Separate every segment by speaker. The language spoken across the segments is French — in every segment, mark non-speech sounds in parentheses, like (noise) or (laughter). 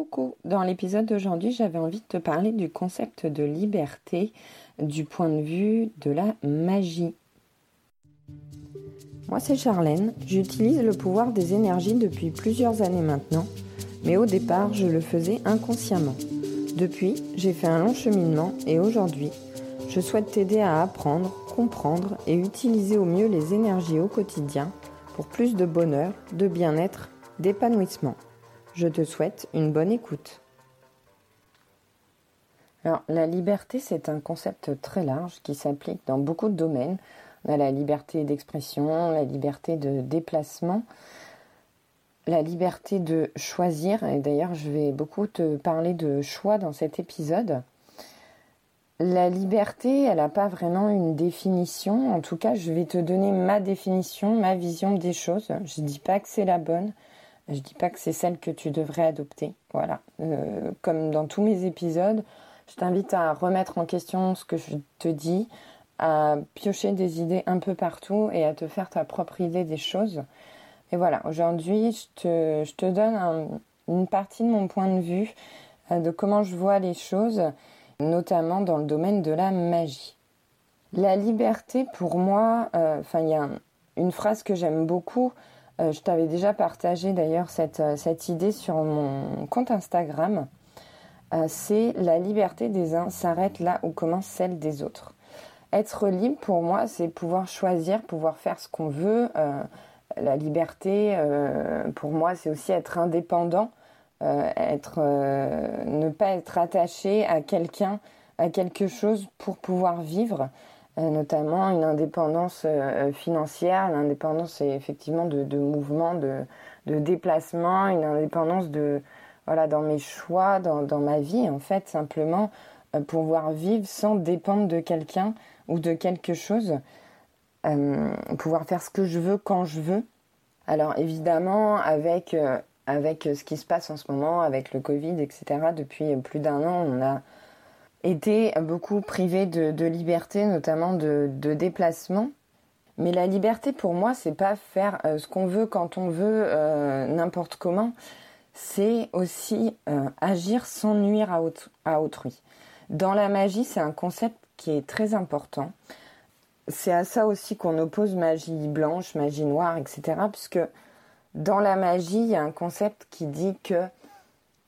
Speaker 1: Coucou, dans l'épisode d'aujourd'hui j'avais envie de te parler du concept de liberté du point de vue de la magie. Moi c'est Charlène, j'utilise le pouvoir des énergies depuis plusieurs années maintenant, mais au départ je le faisais inconsciemment. Depuis, j'ai fait un long cheminement et aujourd'hui, je souhaite t'aider à apprendre, comprendre et utiliser au mieux les énergies au quotidien pour plus de bonheur, de bien-être, d'épanouissement. Je te souhaite une bonne écoute. Alors, la liberté, c'est un concept très large qui s'applique dans beaucoup de domaines. On a la liberté d'expression, la liberté de déplacement, la liberté de choisir. Et d'ailleurs, je vais beaucoup te parler de choix dans cet épisode. La liberté, elle n'a pas vraiment une définition. En tout cas, je vais te donner ma définition, ma vision des choses. Je ne dis pas que c'est la bonne. Je dis pas que c'est celle que tu devrais adopter. Voilà. Euh, comme dans tous mes épisodes, je t'invite à remettre en question ce que je te dis, à piocher des idées un peu partout et à te faire ta propre idée des choses. Et voilà, aujourd'hui, je te, donne une partie de mon point de vue, euh, de comment je vois les choses, notamment dans le domaine de la magie. La liberté, pour moi, euh, enfin, il y a une phrase que j'aime beaucoup, euh, je t'avais déjà partagé d'ailleurs cette, euh, cette, idée sur mon compte Instagram. Euh, c'est la liberté des uns s'arrête là où commence celle des autres. Être libre pour moi, c'est pouvoir choisir, pouvoir faire ce qu'on veut. la liberté, pour moi, c'est aussi être indépendant, être, ne pas être attaché à quelqu'un, à quelque chose pour pouvoir vivre. Euh, notamment une indépendance euh, financière, l'indépendance effectivement de, de mouvement, de, de, déplacement, une indépendance de voilà dans mes choix, dans, ma vie en fait simplement euh, pouvoir vivre sans dépendre de quelqu'un ou de quelque chose, pouvoir faire ce que je veux quand je veux. Alors évidemment avec avec ce qui se passe en ce moment, avec le Covid, etc. Depuis plus d'un an, on a été beaucoup privé de, liberté, notamment de, déplacement. Mais la liberté pour moi, c'est pas faire euh, ce qu'on veut quand on veut, euh, n'importe comment. C'est aussi euh, agir sans nuire à, à autrui. Dans la magie, c'est un concept qui est très important. C'est à ça aussi qu'on oppose magie blanche, magie noire, etc. Puisque dans la magie, il y a un concept qui dit que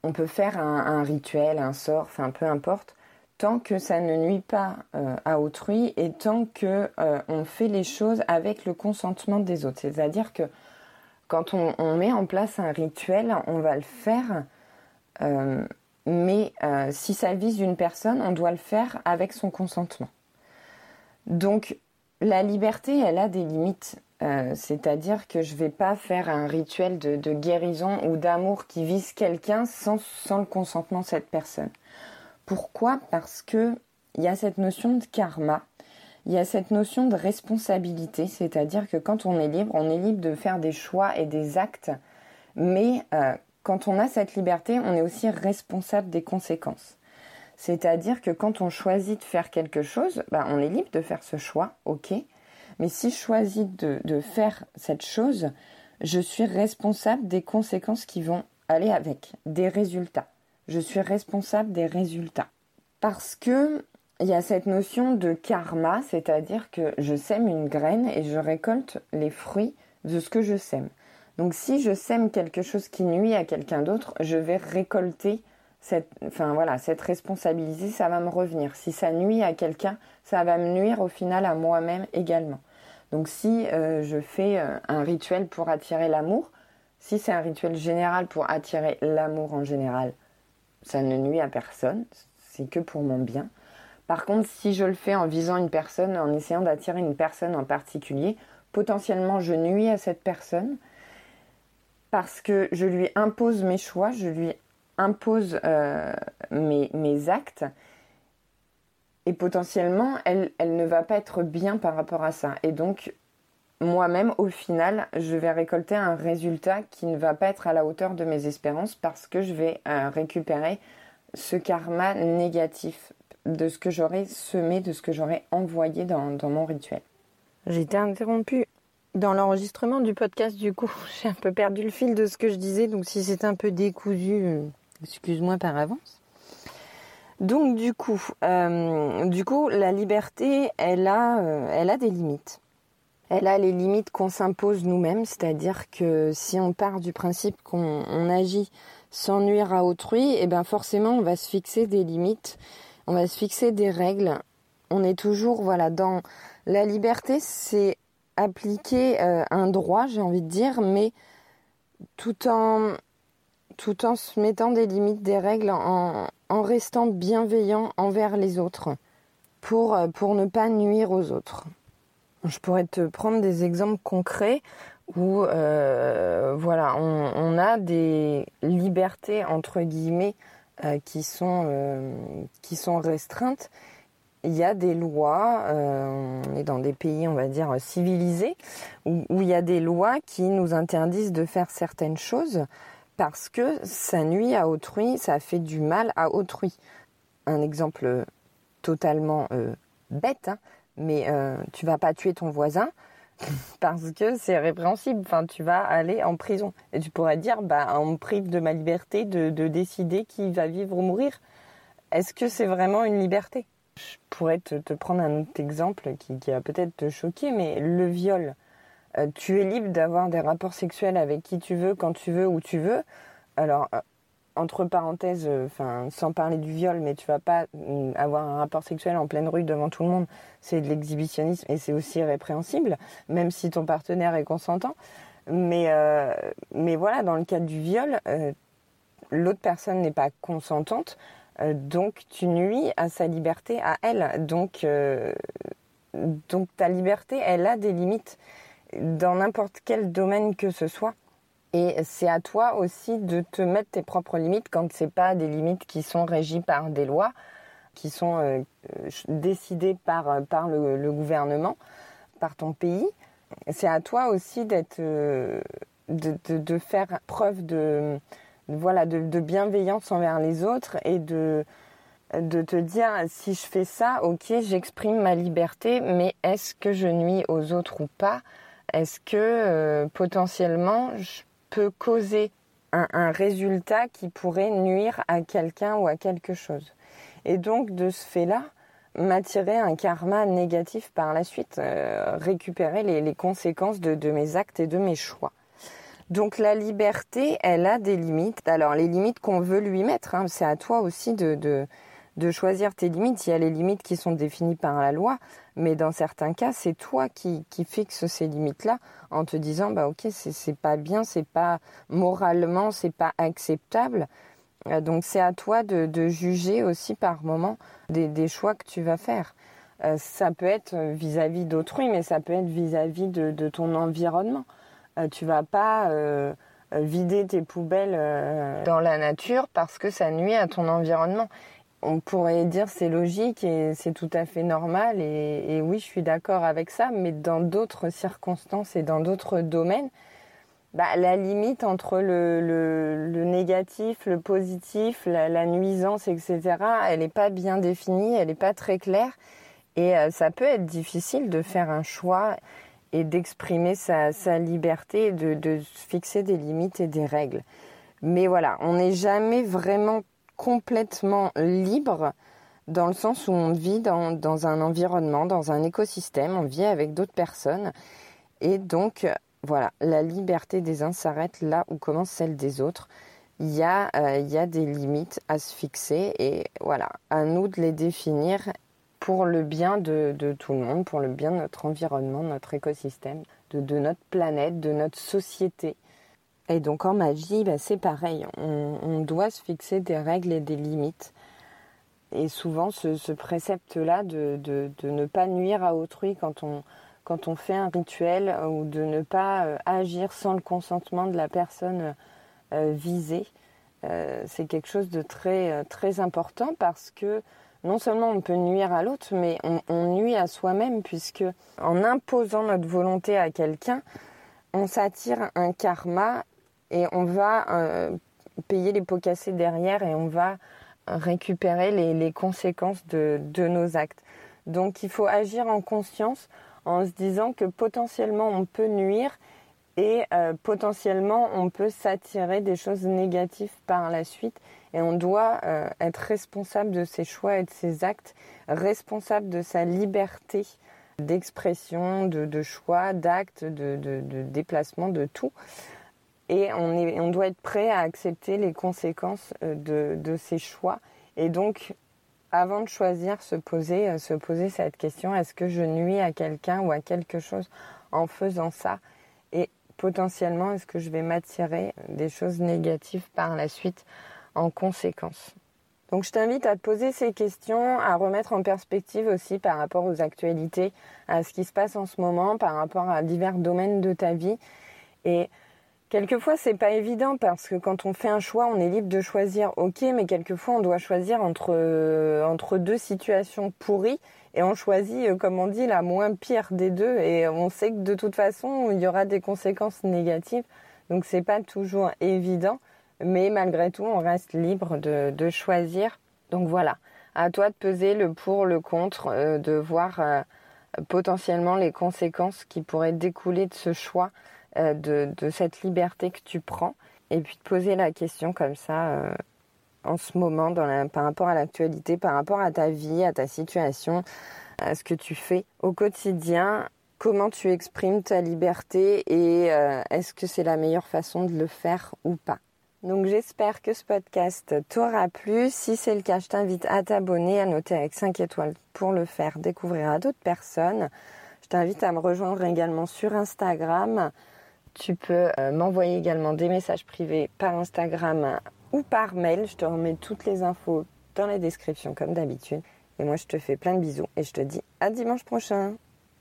Speaker 1: on peut faire un rituel, un sort, enfin peu importe, tant que ça ne nuit pas euh, à autrui et tant que euh, on fait les choses avec le consentement des autres. C'est-à-dire que quand on, met en place un rituel, on va le faire, euh, mais si ça vise une personne, on doit le faire avec son consentement. Donc la liberté, elle a des limites. C'est-à-dire que je ne vais pas faire un rituel de, guérison ou d'amour qui vise quelqu'un sans, sans le consentement de cette personne. Pourquoi Parce que il y a cette notion de karma, il y a cette notion de responsabilité, c'est-à-dire que quand on est libre, on est libre de faire des choix et des actes, mais euh, quand on a cette liberté, on est aussi responsable des conséquences. C'est-à-dire que quand on choisit de faire quelque chose, bah, on est libre de faire ce choix, ok, mais si je choisis de, de faire cette chose, je suis responsable des conséquences qui vont aller avec, des résultats je suis responsable des résultats. Parce que il y a cette notion de karma, c'est-à-dire que je sème une graine et je récolte les fruits de ce que je sème. Donc si je sème quelque chose qui nuit à quelqu'un d'autre, je vais récolter cette, enfin voilà, cette responsabilité, ça va me revenir. Si ça nuit à quelqu'un, ça va me nuire au final à moi-même également. Donc si euh, je fais euh, un rituel pour attirer l'amour, si c'est un rituel général pour attirer l'amour en général, ça ne nuit à personne, c'est que pour mon bien. Par contre, si je le fais en visant une personne, en essayant d'attirer une personne en particulier, potentiellement je nuis à cette personne parce que je lui impose mes choix, je lui impose euh, mes, mes, actes et potentiellement elle, elle ne va pas être bien par rapport à ça. Et donc moi-même, au final, je vais récolter un résultat qui ne va pas être à la hauteur de mes espérances parce que je vais euh, récupérer ce karma négatif de ce que j'aurais semé, de ce que j'aurais envoyé dans, mon rituel. J'ai été interrompue dans l'enregistrement du podcast, du coup, (laughs) j'ai un peu perdu le fil de ce que je disais, donc si c'est un peu décousu, Excuse-moi par avance. Donc du coup, euh, du coup, la liberté, elle a, euh, elle a des limites. Elle a les limites qu'on s'impose nous-mêmes, c'est-à-dire que si on part du principe qu'on agit sans nuire à autrui, et eh ben forcément on va se fixer des limites, on va se fixer des règles. On est toujours voilà dans la liberté, c'est appliquer euh, un droit, j'ai envie de dire, mais tout en se mettant des limites, des règles, en, en restant bienveillant envers les autres pour ne pas nuire aux autres. Je pourrais te prendre des exemples concrets où euh, voilà, on, a des libertés entre guillemets euh, qui, sont, qui sont restreintes. Il y a des lois, on est dans des pays, on va dire, civilisés, où, où il y a des lois qui nous interdisent de faire certaines choses parce que ça nuit à autrui, ça fait du mal à autrui. Un exemple totalement euh, bête, hein, mais euh, tu vas pas tuer ton voisin (laughs) parce que c'est répréhensible. Enfin, tu vas aller en prison. Et tu pourrais dire, bah, on me prive de ma liberté de, décider qui va vivre ou mourir. Est-ce que c'est vraiment une liberté? Je pourrais te, prendre un autre exemple qui, qui va peut-être te choquer, mais le viol. Euh, tu es libre d'avoir des rapports sexuels avec qui tu veux, quand tu veux, où tu veux. Alors, euh, entre parenthèses, euh, enfin, sans parler du viol, mais tu vas pas mm, avoir un rapport sexuel en pleine rue devant tout le monde. C'est de l'exhibitionnisme et c'est aussi répréhensible, même si ton partenaire est consentant. Mais, mais voilà, dans le cas du viol, l'autre personne n'est pas consentante, donc tu nuis à sa liberté, à elle. Donc, donc ta liberté, elle a des limites dans n'importe quel domaine que ce soit. Et c'est à toi aussi de te mettre tes propres limites quand c'est pas des limites qui sont régies par des lois, qui sont euh, décidées par, par le, gouvernement, par ton pays. C'est à toi aussi d'être, euh, de, de, faire preuve de, voilà, de, bienveillance envers les autres et de, de te dire si je fais ça, ok, j'exprime ma liberté, mais est-ce que je nuis aux autres ou pas? Est-ce que euh, potentiellement je peux causer un, résultat qui pourrait nuire à quelqu'un ou à quelque chose Et donc de ce fait-là, m'attirer un karma négatif par la suite, euh, récupérer les, conséquences de, mes actes et de mes choix. Donc la liberté, elle a des limites. Alors les limites qu'on veut lui mettre, hein, c'est à toi aussi de choisir tes limites. Il y a les limites qui sont définies par la loi, mais dans certains cas, c'est toi qui, fixes ces limites-là en te disant, bah ok, c'est pas bien, c'est pas moralement, c'est pas acceptable. Euh, donc c'est à toi de, de, juger aussi par moment des, des, choix que tu vas faire. Euh, ça peut être vis-à-vis d'autrui, mais ça peut être vis-à-vis de, de, ton environnement. Euh, tu vas pas euh, vider tes poubelles dans la nature parce que ça nuit à ton environnement on pourrait dire c'est logique et c'est tout à fait normal et, oui je suis d'accord avec ça mais dans d'autres circonstances et dans d'autres domaines bah, la limite entre le, négatif, le positif, la, nuisance, etc., elle n'est pas bien définie, elle n'est pas très claire. Et euh, ça peut être difficile de faire un choix et d'exprimer sa, liberté, de, de fixer des limites et des règles. Mais voilà, on n'est jamais vraiment complètement libre dans le sens où on vit dans, dans, un environnement, dans un écosystème, on vit avec d'autres personnes. Et donc, voilà, la liberté des uns s'arrête là où commence celle des autres. Il y, a, euh, il y a des limites à se fixer et voilà, à nous de les définir pour le bien de, de tout le monde, pour le bien de notre environnement, notre écosystème, de, de notre planète, de notre société. Et donc en magie, bah, c'est pareil, on, doit se fixer des règles et des limites. Et souvent ce, précepte-là de, ne pas nuire à autrui quand on, fait un rituel ou de ne pas euh, agir sans le consentement de la personne euh, visée, euh, c'est quelque chose de très, important parce que non seulement on peut nuire à l'autre, mais on nuit à soi-même puisque en imposant notre volonté à quelqu'un, on s'attire un karma et on va euh, payer les pots cassés derrière et on va récupérer les, conséquences de, nos actes. Donc il faut agir en conscience en se disant que potentiellement on peut nuire et euh, potentiellement on peut s'attirer des choses négatives par la suite et on doit euh, être responsable de ses choix et de ses actes, responsable de sa liberté d'expression, de, choix, d'actes, de, déplacement, de tout. Et on, doit être prêt à accepter les conséquences euh, de, ses choix. Et donc, avant de choisir, se poser, se poser cette question, est-ce que je nuis à quelqu'un ou à quelque chose en faisant ça? Potentiellement, est-ce que je vais m'attirer des choses négatives par la suite en conséquence? Donc je t'invite à te poser ces questions, à remettre en perspective aussi par rapport aux actualités, à ce qui se passe en ce moment, par rapport à divers domaines de ta vie. Et quelquefois c'est pas évident parce que quand on fait un choix, on est libre de choisir, ok, mais quelquefois on doit choisir entre, euh, entre deux situations pourries et on choisit, euh, comme on dit, la moins pire des deux et on sait que de toute façon il y aura des conséquences négatives. Donc c'est pas toujours évident, mais malgré tout on reste libre de, choisir. Donc voilà, à toi de peser le pour, le contre, euh, de voir potentiellement les conséquences qui pourraient découler de ce choix, de, cette liberté que tu prends, et puis de poser la question comme ça en ce moment par rapport à l'actualité, par rapport à ta vie, à ta situation, à ce que tu fais au quotidien, comment tu exprimes ta liberté et euh, est-ce que c'est la meilleure façon de le faire ou pas? Donc j'espère que ce podcast t'aura plu. Si c'est le cas, je t'invite à t'abonner, à noter avec 5 étoiles pour le faire découvrir à d'autres personnes. Je t'invite à me rejoindre également sur Instagram. Tu peux euh, m'envoyer également des messages privés par Instagram ou par mail. Je te remets toutes les infos dans la description comme d'habitude. Et moi, je te fais plein de bisous et je te dis à dimanche prochain.